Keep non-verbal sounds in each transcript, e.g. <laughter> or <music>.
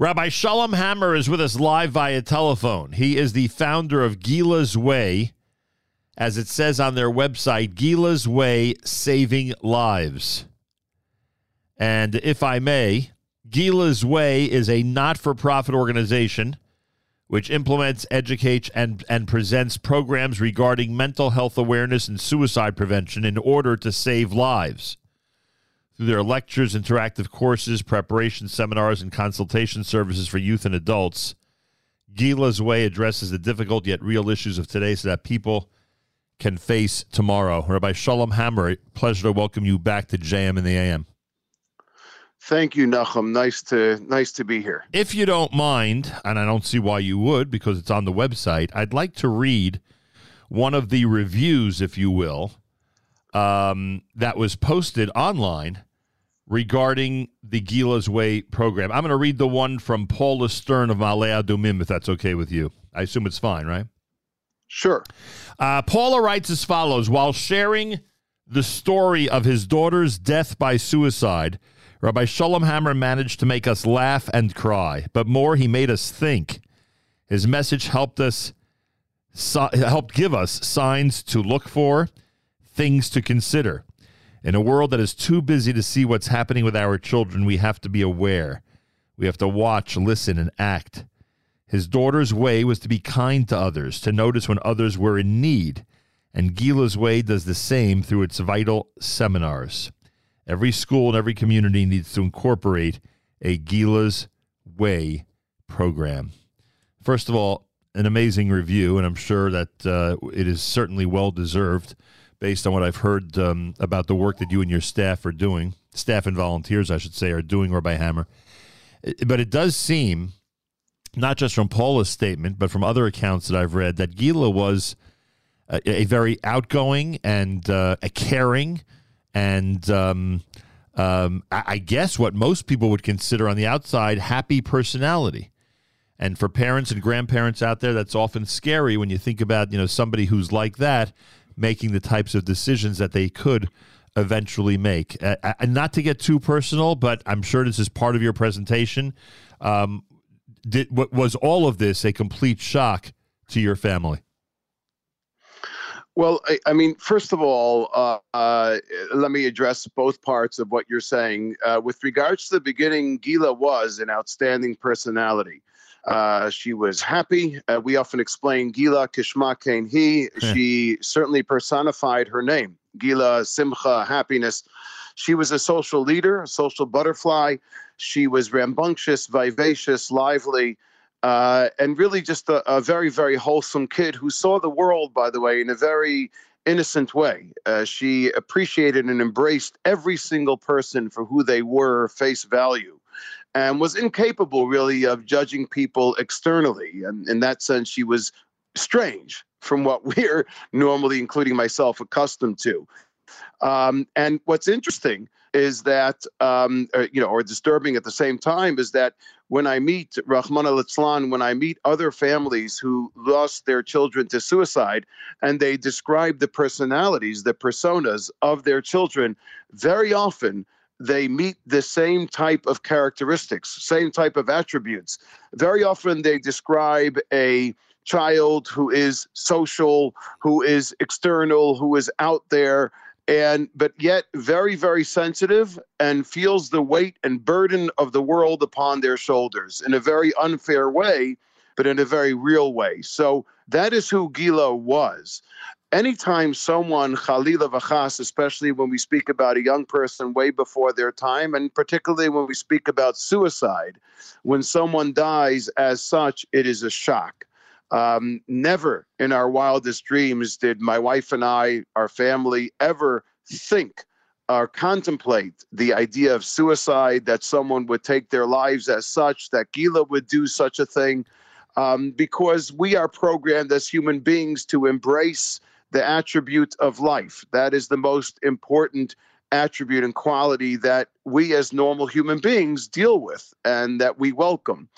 Rabbi Shalom Hammer is with us live via telephone. He is the founder of Gila's Way, as it says on their website, Gila's Way Saving Lives. And if I may, Gila's Way is a not for profit organization which implements, educates, and, and presents programs regarding mental health awareness and suicide prevention in order to save lives through their lectures, interactive courses, preparation seminars, and consultation services for youth and adults. Gila's Way addresses the difficult yet real issues of today so that people can face tomorrow. Rabbi Shalom Hammer, pleasure to welcome you back to JM in the AM. Thank you, Nachum. Nice to nice to be here. If you don't mind, and I don't see why you would because it's on the website, I'd like to read one of the reviews, if you will, um, that was posted online regarding the Gila's Way program. I'm going to read the one from Paula Stern of Ma'ale Adumim, if that's okay with you. I assume it's fine, right? Sure. Uh, Paula writes as follows While sharing the story of his daughter's death by suicide, Rabbi Shalom Hammer managed to make us laugh and cry, but more, he made us think. His message helped us, so, helped give us signs to look for, things to consider. In a world that is too busy to see what's happening with our children, we have to be aware. We have to watch, listen, and act. His daughter's way was to be kind to others, to notice when others were in need. And Gila's way does the same through its vital seminars. Every school and every community needs to incorporate a Gila's Way program. First of all, an amazing review, and I'm sure that uh, it is certainly well deserved based on what I've heard um, about the work that you and your staff are doing, staff and volunteers, I should say, are doing Rabbi Hammer. But it does seem, not just from Paula's statement, but from other accounts that I've read, that Gila was a, a very outgoing and uh, a caring and um, um, I, I guess what most people would consider on the outside happy personality. And for parents and grandparents out there, that's often scary when you think about you know somebody who's like that making the types of decisions that they could eventually make. Uh, and not to get too personal, but I'm sure this is part of your presentation. Um, did was all of this a complete shock to your family? Well, I, I, mean, first of all, uh, uh, let me address both parts of what you're saying. Uh, with regards to the beginning, Gila was an outstanding personality. Uh, she was happy. Uh, we often explain Gila Kishma Kain He. She certainly personified her name, Gila Simcha, happiness. She was a social leader, a social butterfly. She was rambunctious, vivacious, lively, uh, and really just a, a, very, very wholesome kid who saw the world, by the way, in a very innocent way. Uh, she appreciated and embraced every single person for who they were, face value and was incapable really of judging people externally. And in that sense, she was strange from what <laughs> we're normally, including myself, accustomed to. Um, and what's interesting is that, um, or, you know, or disturbing at the same time is that when I meet Rahman al when I meet other families who lost their children to suicide, and they describe the personalities, the personas of their children, very often they meet the same type of characteristics, same type of attributes. Very often they describe a child who is social, who is external, who is out there, and but yet very, very sensitive and feels the weight and burden of the world upon their shoulders in a very unfair way, but in a very real way. So that is who Gila was anytime someone, Khalila Vachas, especially when we speak about a young person way before their time, and particularly when we speak about suicide, when someone dies as such, it is a shock. Um, never in our wildest dreams did my wife and I, our family, ever think or contemplate the idea of suicide, that someone would take their lives as such, that Gila would do such a thing. Um, because we are programmed as human beings to embrace the attribute of life. That is the most important attribute and quality that we as normal human beings deal with and that we welcome.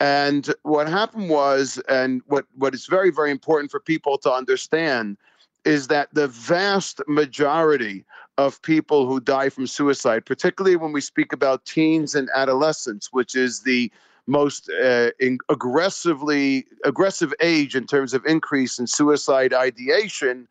And what happened was, and what, what is very, very important for people to understand is that the vast majority of people who die from suicide, particularly when we speak about teens and adolescents, which is the most uh, aggressively aggressive age in terms of increase in suicide ideation.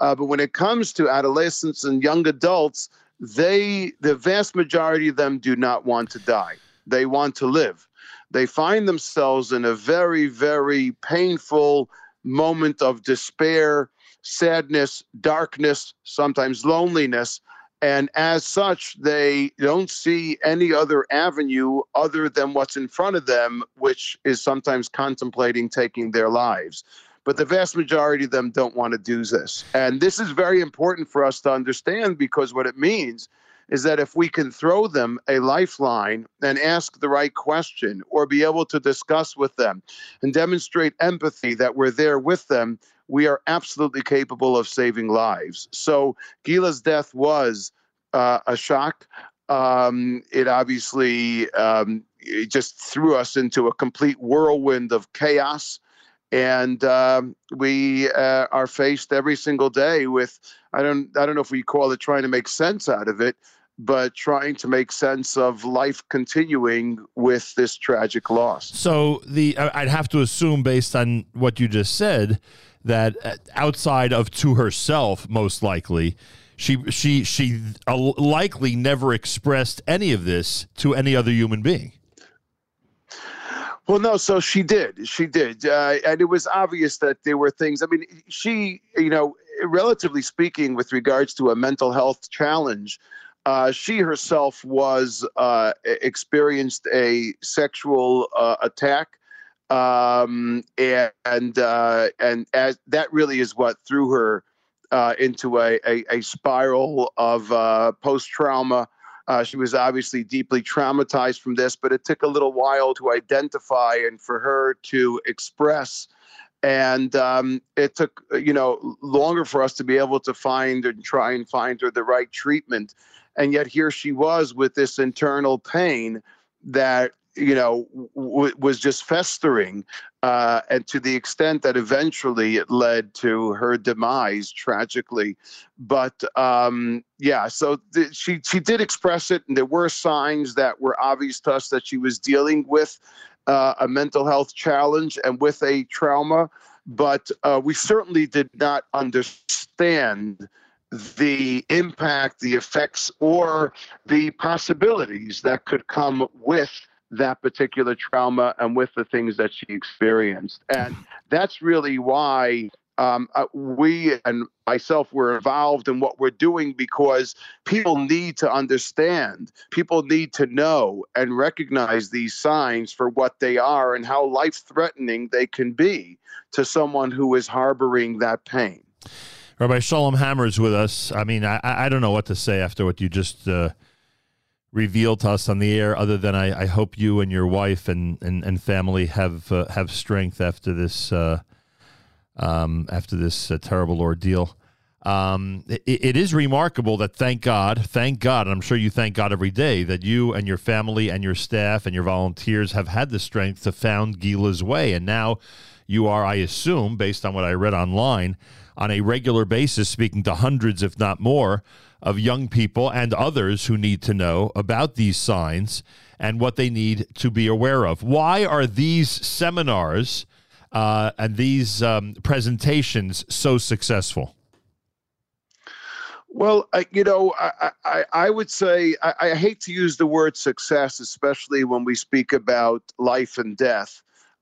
Uh, but when it comes to adolescents and young adults, they the vast majority of them do not want to die. They want to live. They find themselves in a very, very painful moment of despair, sadness, darkness, sometimes loneliness. And as such, they don't see any other avenue other than what's in front of them, which is sometimes contemplating taking their lives. But the vast majority of them don't want to do this. And this is very important for us to understand because what it means is that if we can throw them a lifeline and ask the right question or be able to discuss with them and demonstrate empathy that we're there with them, we are absolutely capable of saving lives. So Gila's death was uh, a shock. Um, it obviously um, it just threw us into a complete whirlwind of chaos and um, we uh, are faced every single day with I don't I don't know if we call it trying to make sense out of it, but trying to make sense of life continuing with this tragic loss. So the I'd have to assume based on what you just said that uh, outside of to herself most likely she she she uh, likely never expressed any of this to any other human being. Well, no, so she did. She did. Uh, and it was obvious that there were things. I mean, she, you know, relatively speaking, with regards to a mental health challenge, uh, she herself was uh, experienced a sexual uh, attack, um, and uh, and as that really is what threw her uh, into a, a, a, spiral of uh, post trauma. she was obviously deeply traumatized from this, but it took a little while to identify and for her to express and um, it took you know longer for us to be able to find and try and find her the right treatment and yet here she was with this internal pain that you know w- was just festering uh, and to the extent that eventually it led to her demise tragically. But um, yeah so th- she she did express it and there were signs that were obvious to us that she was dealing with uh, a mental health challenge and with a trauma. But uh, we certainly did not understand the impact, the effects, or the possibilities that could come with that particular trauma and with the things that she experienced. And that's really why um, uh, we and myself were involved in what we're doing because people need to understand, people need to know and recognize these signs for what they are and how life threatening they can be to someone who is harboring that pain. Rabbi Shalom Hammer is with us. I mean, I, I don't know what to say after what you just uh, revealed to us on the air, other than I, I hope you and your wife and, and, and family have uh, have strength after this uh, um, after this uh, terrible ordeal. Um, it, it is remarkable that thank God, thank God, and I'm sure you thank God every day that you and your family and your staff and your volunteers have had the strength to found Gila's Way, and now you are, I assume, based on what I read online on a regular basis, speaking to hundreds, if not more, of young people and others who need to know about these signs and what they need to be aware of. Why are these seminars uh, and these um, presentations so successful? Well, I, you know, I, I, I would say I, I, hate to use the word success, especially when we speak about life and death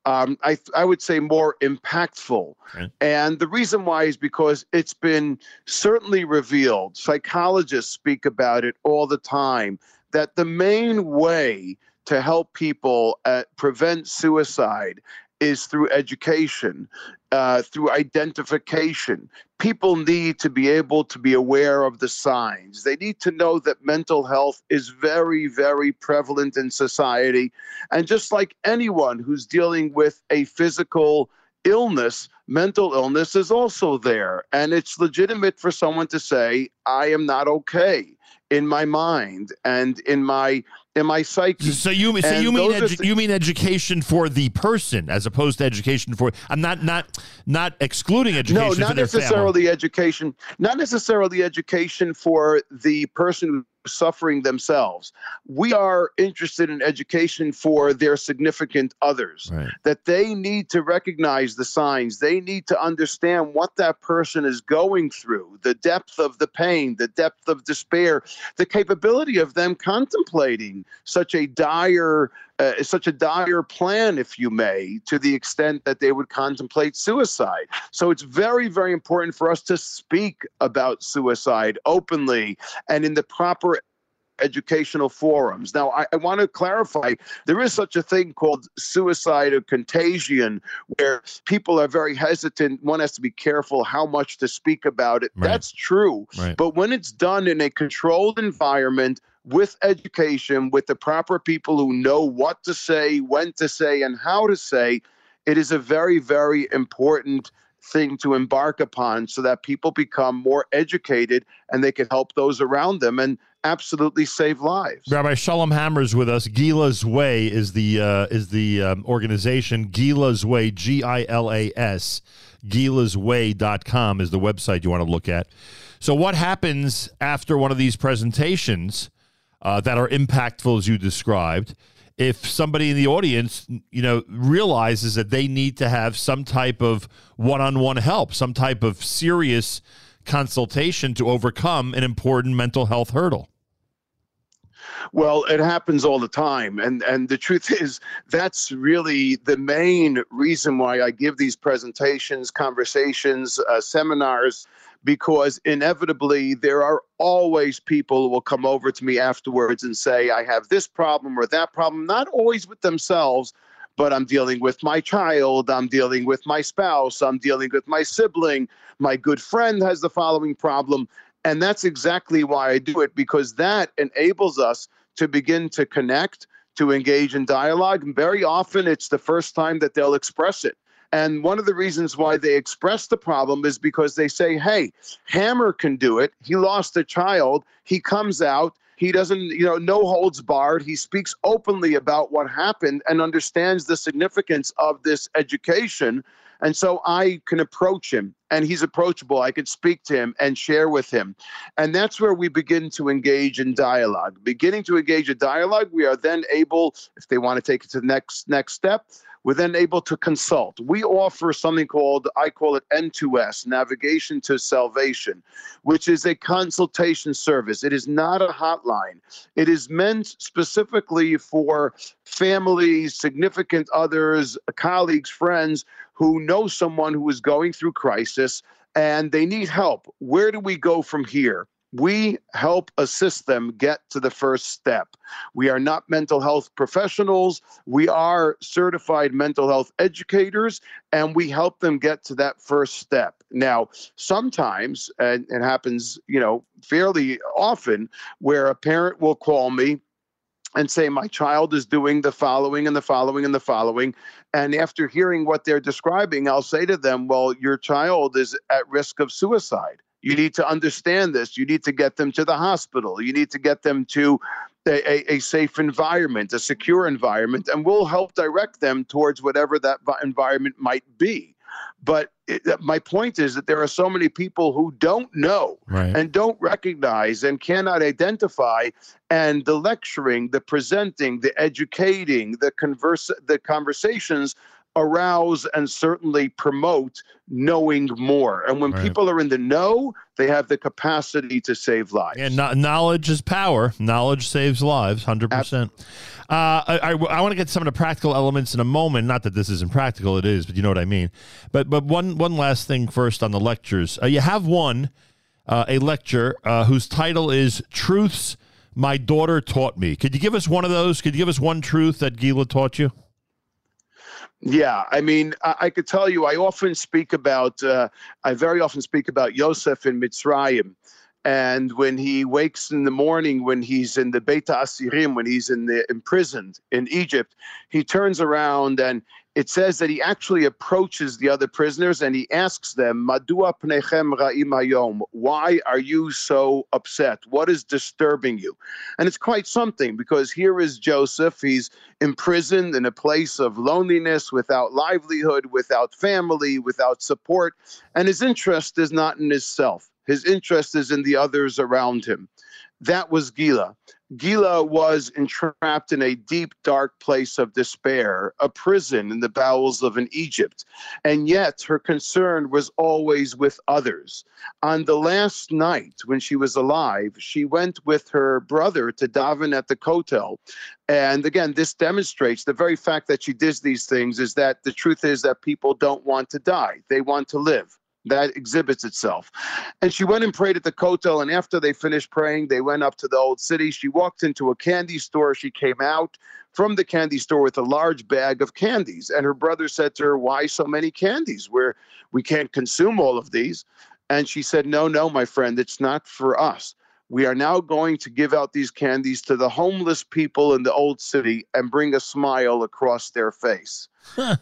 um, I, I would say more impactful. Okay. And the reason why is because it's been certainly revealed. Psychologists speak about it all the time that the main way to help people uh, prevent suicide is through education, uh, through identification. People need to be able to be aware of the signs. They need to know that mental health is very, very prevalent in society. And just like anyone who's dealing with a physical illness, mental illness is also there. And it's legitimate for someone to say, I am not okay in my mind and in my in my psyche. So you so you mean edu- you mean education for the person as opposed to education for I'm not not not excluding education. No, not necessarily education. Not necessarily the education for the person suffering themselves. We are interested in education for their significant others, right. that they need to recognize the signs. They need to understand what that person is going through, the depth of the pain, the depth of despair, the capability of them contemplating such a dire uh, such a dire plan, if you may, to the extent that they would contemplate suicide. So it's very, very important for us to speak about suicide openly and in the proper educational forums. Now, I, I, want to clarify there is such a thing called suicide or contagion where people are very hesitant. One has to be careful how much to speak about it. Right. That's true. Right. But when it's done in a controlled environment, with education, with the proper people who know what to say, when to say, and how to say, it is a very, very important thing to embark upon so that people become more educated and they can help those around them and absolutely save lives. Rabbi Shalom Hammer's with us. Gila's Way is the uh, is the um, organization. Gila's Way, G I L A S. Gila's Gilasway.com is the website you want to look at. So, what happens after one of these presentations? Uh, that are impactful, as you described. If somebody in the audience, you know, realizes that they need to have some type of one-on-one help, some type of serious consultation to overcome an important mental health hurdle. Well, it happens all the time. And and the truth <laughs> is that's really the main reason why I give these presentations, conversations, uh, seminars because inevitably there are always people who will come over to me afterwards and say, I have this problem or that problem, not always with themselves, but I'm dealing with my child, I'm dealing with my spouse, I'm dealing with my sibling, my good friend has the following problem. And that's exactly why I do it, because that enables us to begin to connect, to engage in dialogue. And very often it's the first time that they'll express it. And one of the reasons why they express the problem is because they say, hey, Hammer can do it. He lost a child. He comes out. He doesn't, you know, no holds barred. He speaks openly about what happened and understands the significance of this education. And so I can approach him and he's approachable. I could speak to him and share with him. And that's where we begin to engage in dialogue. Beginning to engage a dialogue, we are then able, if they want to take it to the next next step, we're then able to consult. We offer something called, I call it N2S, Navigation to Salvation, which is a consultation service. It is not a hotline. It is meant specifically for families, significant others, colleagues, friends who know someone who is going through crisis and they need help. Where do we go from here? We help assist them get to the first step. We are not mental health professionals. We are certified mental health educators, and we help them get to that first step. Now, sometimes, and it happens, you know, fairly often, where a parent will call me and say, My child is doing the following and the following and the following. And after hearing what they're describing, I'll say to them, Well, your child is at risk of suicide. You need to understand this. You need to get them to the hospital. You need to get them to a, a, safe environment, a secure environment, and we'll help direct them towards whatever that environment might be. But it, my point is that there are so many people who don't know right. and don't recognize and cannot identify. And the lecturing, the presenting, the educating, the converse, the conversations arouse and certainly promote knowing more. And when right. people are in the know, they have the capacity to save lives. And no- knowledge is power. Knowledge saves lives, 100%. Uh, I, I, I want to get some of the practical elements in a moment. Not that this isn't practical, it is, but you know what I mean. But but one one last thing first on the lectures. Uh, you have one, uh, a lecture uh, whose title is Truths My Daughter Taught Me. Could you give us one of those? Could you give us one truth that Gila taught you? Yeah, I mean, I, I, could tell you, I often speak about, uh, I very often speak about Yosef in Mitzrayim. And when he wakes in the morning, when he's in the Beit Asirim, when he's in the imprisoned in Egypt, he turns around and it says that he actually approaches the other prisoners and he asks them, Madua pnechem ra'im hayom? Why are you so upset? What is disturbing you? And it's quite something because here is Joseph. He's imprisoned in a place of loneliness, without livelihood, without family, without support. And his interest is not in himself, his interest is in the others around him. that was Gila. Gila was entrapped in a deep, dark place of despair, a prison in the bowels of an Egypt. And yet her concern was always with others. On the last night when she was alive, she went with her brother to daven at the Kotel. And again, this demonstrates the very fact that she did these things is that the truth is that people don't want to die, they want to live that exhibits itself. And she went and prayed at the Kotel. And after they finished praying, they went up to the old city. She walked into a candy store. She came out from the candy store with a large bag of candies. And her brother said to her, Why so many candies? Where we can't consume all of these. And she said, No, no, my friend, it's not for us. We are now going to give out these candies to the homeless people in the old city and bring a smile across their face.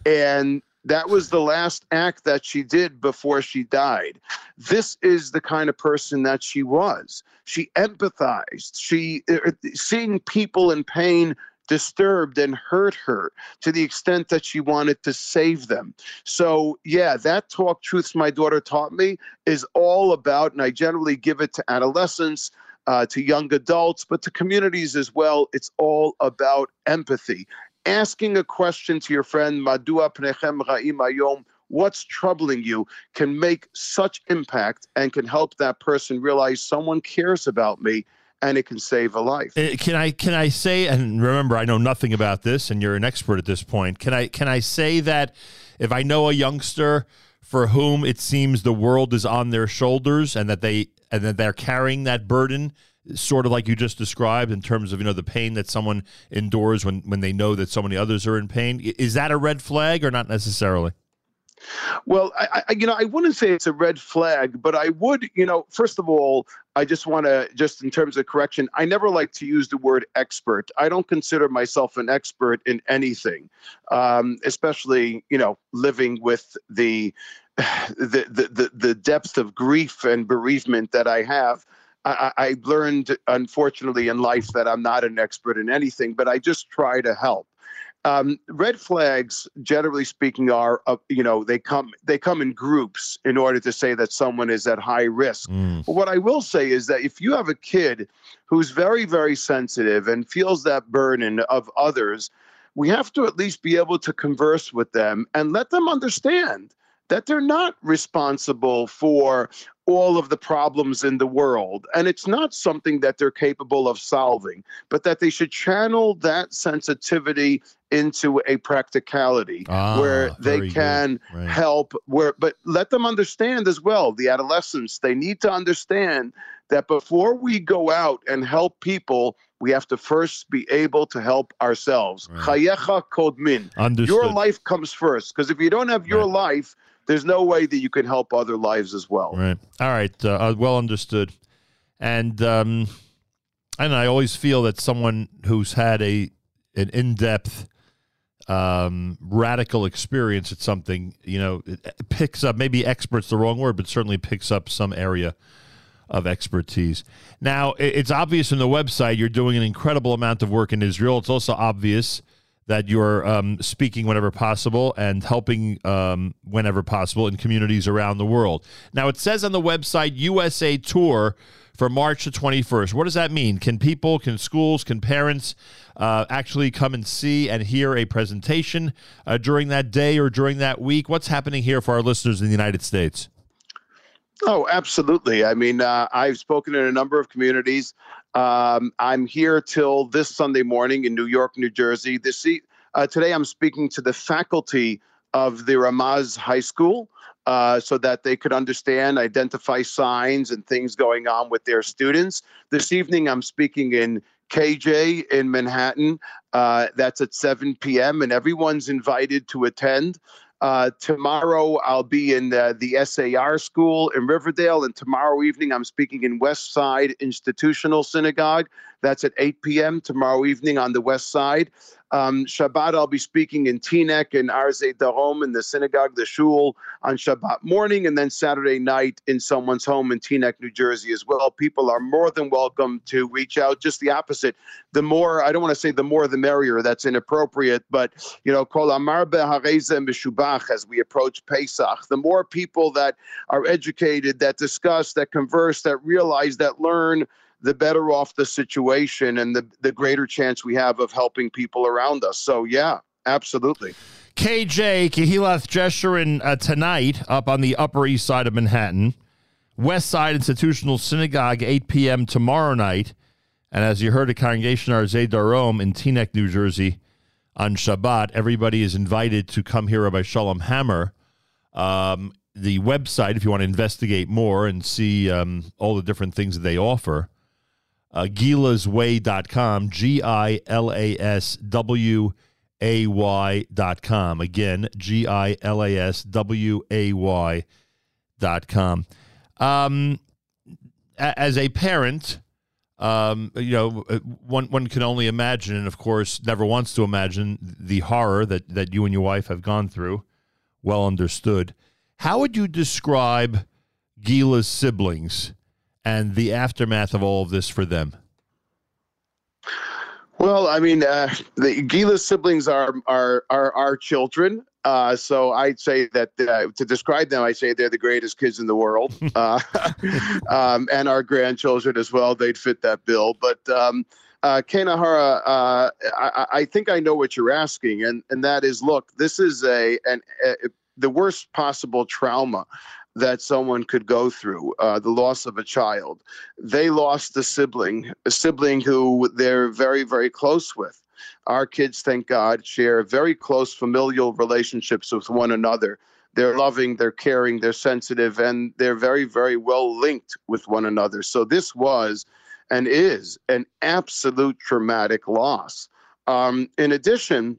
and that was the last act that she did before she died. This is the kind of person that she was. She empathized. She uh, seeing people in pain disturbed and hurt her to the extent that she wanted to save them. So, yeah, that talk, Truths My Daughter Taught Me, is all about, and I generally give it to adolescents, uh, to young adults, but to communities as well. It's all about empathy asking a question to your friend, Madua Pnechem Ra'im Ayom, what's troubling you, can make such impact and can help that person realize someone cares about me and it can save a life. Uh, can I can I say and remember I know nothing about this and you're an expert at this point. Can I can I say that if I know a youngster for whom it seems the world is on their shoulders and that they and that they're carrying that burden sort of like you just described in terms of you know the pain that someone endures when when they know that so many others are in pain is that a red flag or not necessarily well, I, I, you know, I wouldn't say it's a red flag, but I would, you know, first of all, I just want to, just in terms of correction, I never like to use the word expert. I don't consider myself an expert in anything, um, especially, you know, living with the, <sighs> the, the, the, depth of grief and bereavement that I have. I, I learned, unfortunately, in life that I'm not an expert in anything, but I just try to help. Um, red flags, generally speaking, are uh, you know they come they come in groups in order to say that someone is at high risk. Mm. But what I will say is that if you have a kid who's very very sensitive and feels that burden of others, we have to at least be able to converse with them and let them understand that they're not responsible for all of the problems in the world. And it's not something that they're capable of solving, but that they should channel that sensitivity into a practicality ah, where they can right. help where but let them understand as well the adolescents they need to understand that before we go out and help people we have to first be able to help ourselves. Right. Your life comes first because if you don't have your right. life, there's no way that you can help other lives as well. Right. All right. Uh, uh, well understood. And um, and I always feel that someone who's had a an in depth um, radical experience at something, you know, picks up maybe expert's the wrong word, but certainly picks up some area of expertise. Now, it's obvious in the website you're doing an incredible amount of work in Israel. It's also obvious that you're um, speaking whenever possible and helping um, whenever possible in communities around the world. Now, it says on the website USA Tour for March the 21st. What does that mean? Can people, can schools, can parents uh, actually come and see and hear a presentation uh, during that day or during that week? What's happening here for our listeners in the United States? Oh, absolutely. I mean, uh, I've spoken in a number of communities. Um, I'm here till this Sunday morning in New York, New Jersey. This uh, today, I'm speaking to the faculty of the Ramaz High School uh, so that they could understand, identify signs and things going on with their students. This evening, I'm speaking in KJ in Manhattan. Uh, that's at 7 p.m., and everyone's invited to attend. Uh, tomorrow, I'll be in the, the SAR school in Riverdale, and tomorrow evening, I'm speaking in West Side Institutional Synagogue. That's at 8 p.m. tomorrow evening on the West Side. Um, Shabbat, I'll be speaking in Teaneck and Arzei Darom in the synagogue, the shul, on Shabbat morning, and then Saturday night in someone's home in Teaneck, New Jersey as well. People are more than welcome to reach out. Just the opposite. The more, I don't want to say the more the merrier, that's inappropriate, but, you know, Kol Amar Meshubach as we approach Pesach. The more people that are educated, that discuss, that converse, that realize, that learn, the better off the situation and the, the greater chance we have of helping people around us. So, yeah, absolutely. KJ, Kehilath Jeshurun uh, tonight up on the Upper East Side of Manhattan. West Side Institutional Synagogue, 8 p.m. tomorrow night. And as you heard at Congregation Arzei Darom in Teaneck, New Jersey on Shabbat, everybody is invited to come here by Shalom Hammer. Um, the website, if you want to investigate more and see um, all the different things that they offer, uh, gilasway.com, G I L A S W A Y.com. Again, G I L A S W A Y.com. Um, as a parent, um, you know, uh, one one can only imagine, and of course, never wants to imagine the horror that that you and your wife have gone through. Well understood. How would you describe Gila's siblings and the aftermath of all of this for them? Well, I mean, uh, the Gila's siblings are are are our children. Uh, so I'd say that uh, to describe them, I say they're the greatest kids in the world, <laughs> uh, <laughs> um, and our grandchildren as well. They'd fit that bill. But um, uh, Kenahara, uh, I, I, think I know what you're asking, and and that is, look, this is a an a, the worst possible trauma that someone could go through uh, the loss of a child. They lost a sibling, a sibling who they're very, very close with. Our kids, thank God, share very close familial relationships with one another. They're loving, they're caring, they're sensitive, and they're very, very well linked with one another. So this was and is an absolute traumatic loss. Um, in addition,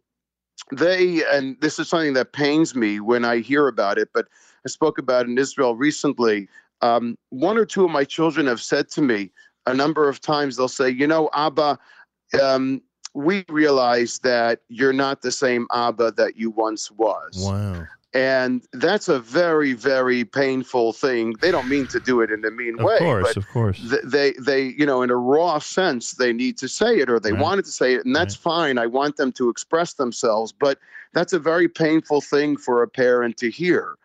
they, and this is something that pains me when I hear about it, but I spoke about in Israel recently. Um, one or two of my children have said to me a number of times, they'll say, You know, Abba, um, we realize that you're not the same Abba that you once was. Wow. And that's a very, very painful thing. They don't mean to do it in a mean of way. Of course, but of course. Th- they, they, you know, in a raw sense, they need to say it or they Right. wanted to say it, and that's Right. fine. I want them to express themselves, but that's a very painful thing for a parent to hear.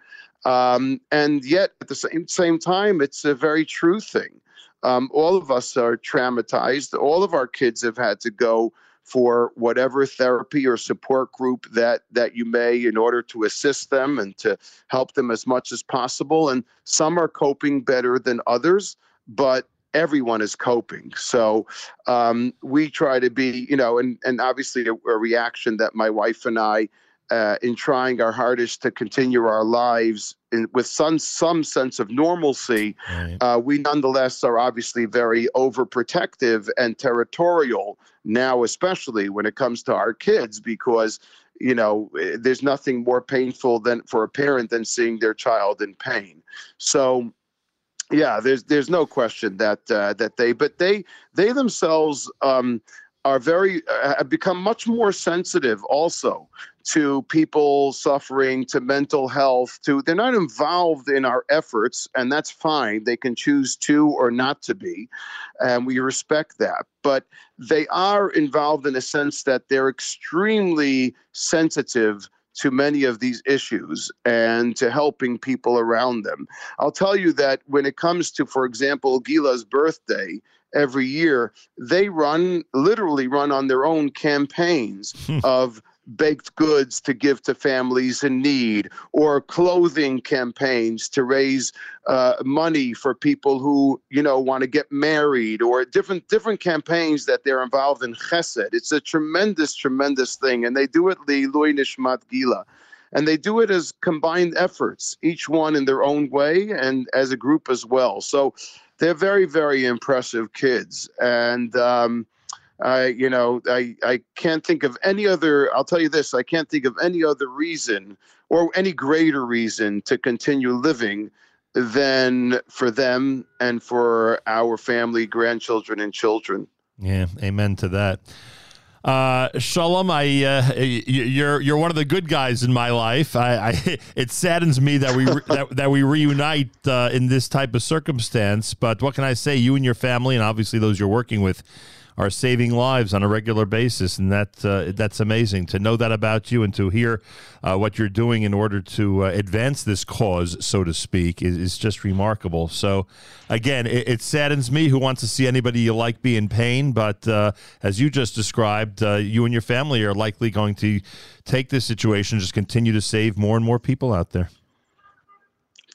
Um, and yet, at the same same time, it's a very true thing. Um, all of us are traumatized. All of our kids have had to go for whatever therapy or support group that that you may in order to assist them and to help them as much as possible and some are coping better than others but everyone is coping so um, we try to be you know and and obviously a, a reaction that my wife and i uh, in trying our hardest to continue our lives in, with some some sense of normalcy Right. uh, we nonetheless are obviously very overprotective and territorial now, especially when it comes to our kids, because you know eh, there's nothing more painful than for a parent than seeing their child in pain. So. Yeah, there's there's no question that uh, that they, but they they themselves um, are very uh, have become much more sensitive also to people suffering to mental health to they're not involved in our efforts and that's fine. They can choose to or not to be and we respect that. But they are involved in a sense that they're extremely sensitive to many of these issues and to helping people around them. I'll tell you that when it comes to for example gila's birthday every year they run literally run on their own campaigns <laughs> of baked goods to give to families in need or clothing campaigns to raise uh, money for people who you know want to get married or different different campaigns that they're involved in chesed. It's a tremendous tremendous thing and they do it l'ilui nishmat gila. And they do it as combined efforts each one in their own way and as a group as well. So they're very very impressive kids. And um, I, you know, I, I can't think of any other. I'll tell you this: I can't think of any other reason or any greater reason to continue living than for them and for our family, grandchildren, and children. Yeah, amen to that. Uh, Shalom, I uh, you're you're one of the good guys in my life. I, I <laughs> it saddens me that we re- <laughs> that, that we reunite uh, in this type of circumstance. But what can I say? You and your family, and obviously those you're working with, are saving lives on a regular basis, and that uh, that's amazing to know that about you and to hear uh, what you're doing in order to uh, advance this cause, so to speak, is, is just remarkable. So, again, it, it, saddens me. Who wants to see anybody you like be in pain? But uh, as you just described, uh, you and your family are likely going to take this situation, just continue to save more and more people out there.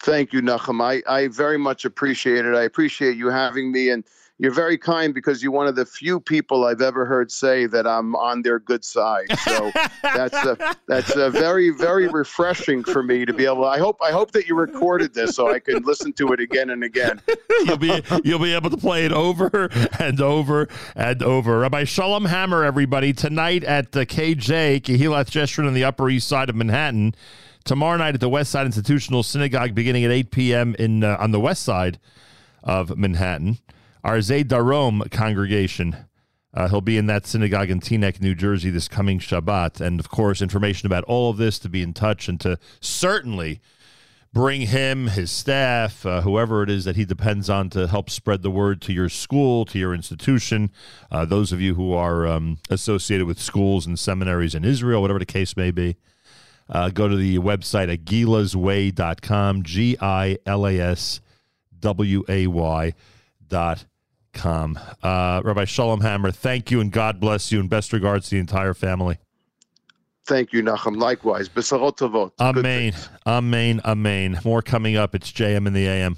Thank you, Nachum. I, I very much appreciate it. I appreciate you having me and you're very kind because you're one of the few people I've ever heard say that I'm on their good side. So <laughs> that's a, that's a very very refreshing for me to be able. To, I hope I hope that you recorded this so I can listen to it again and again. <laughs> you'll be you'll be able to play it over and over and over. Rabbi Shalom Hammer, everybody, tonight at the KJ Kehilath Jeshurun on the Upper East Side of Manhattan. Tomorrow night at the West Side Institutional Synagogue, beginning at 8 p.m. in uh, on the west side of Manhattan. Arzei Darom congregation. Uh, he'll be in that synagogue in Teaneck, New Jersey this coming Shabbat. And of course, information about all of this to be in touch and to certainly bring him, his staff, uh, whoever it is that he depends on to help spread the word to your school, to your institution. Uh, those of you who are um, associated with schools and seminaries in Israel, whatever the case may be. Uh, go to the website at gilasway.com, G I L A S W A Y dot com. Uh, Rabbi Shalom Hammer, thank you and God bless you and best regards to the entire family. Thank you, Nachum. Likewise. Amen. Amen. Amen. More coming up. It's JM in the AM.